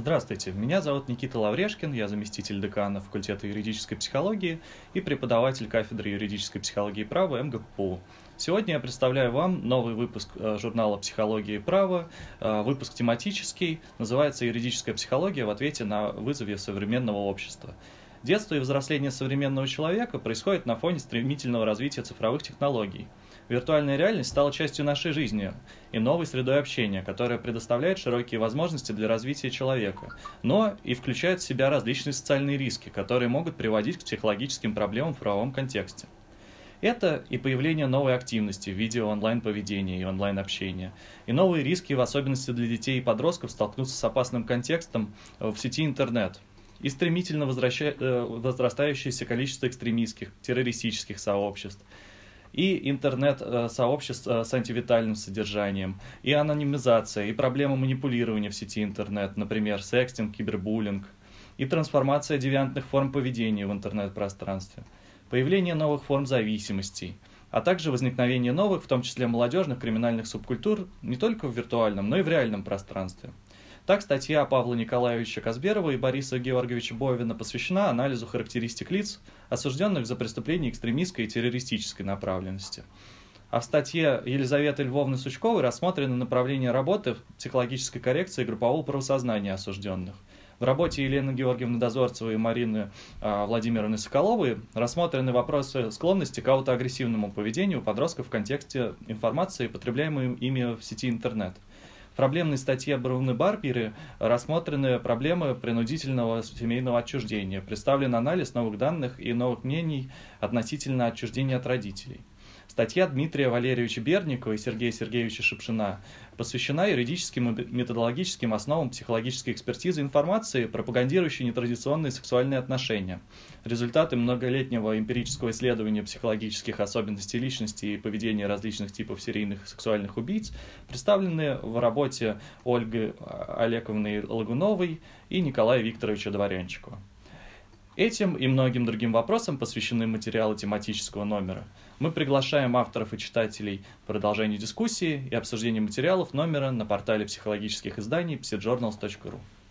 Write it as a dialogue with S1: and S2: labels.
S1: Здравствуйте, меня зовут Никита Лаврешкин, я заместитель декана факультета юридической психологии и преподаватель кафедры юридической психологии и права МГПУ. Сегодня я представляю вам новый выпуск э, журнала «Психология и право», э, выпуск тематический, называется «Юридическая психология в ответе на вызовы современного общества». Детство и взросление современного человека происходит на фоне стремительного развития цифровых технологий – Виртуальная реальность стала частью нашей жизни и новой средой общения, которая предоставляет широкие возможности для развития человека, но и включает в себя различные социальные риски, которые могут приводить к психологическим проблемам в правовом контексте. Это и появление новой активности в виде онлайн-поведения и онлайн-общения, и новые риски, в особенности для детей и подростков, столкнуться с опасным контекстом в сети интернет, и стремительно э, возрастающееся количество экстремистских, террористических сообществ – и интернет-сообществ э, с антивитальным содержанием, и анонимизация, и проблема манипулирования в сети интернет, например, секстинг, кибербуллинг, и трансформация девиантных форм поведения в интернет-пространстве, появление новых форм зависимостей, а также возникновение новых, в том числе молодежных криминальных субкультур не только в виртуальном, но и в реальном пространстве – так, статья Павла Николаевича Казберова и Бориса Георгиевича Бовина посвящена анализу характеристик лиц, осужденных за преступления экстремистской и террористической направленности. А в статье Елизаветы Львовны Сучковой рассмотрены направления работы психологической коррекции группового правосознания осужденных. В работе Елены Георгиевны Дозорцевой и Марины а, Владимировны Соколовой рассмотрены вопросы склонности к аутоагрессивному поведению подростков в контексте информации, потребляемой ими в сети интернет – проблемной статье Бруны Барбери рассмотрены проблемы принудительного семейного отчуждения, представлен анализ новых данных и новых мнений относительно отчуждения от родителей. Статья Дмитрия Валерьевича Берникова и Сергея Сергеевича Шипшина посвящена юридическим и методологическим основам психологической экспертизы информации, пропагандирующей нетрадиционные сексуальные отношения. Результаты многолетнего эмпирического исследования психологических особенностей личности и поведения различных типов серийных сексуальных убийц представлены в работе Ольги Олеговны Лагуновой и Николая Викторовича Дворянчикова. Этим и многим другим вопросам посвящены материалы тематического номера. Мы приглашаем авторов и читателей к дискуссии и обсуждению материалов номера на портале психологических изданий psijournals.ru.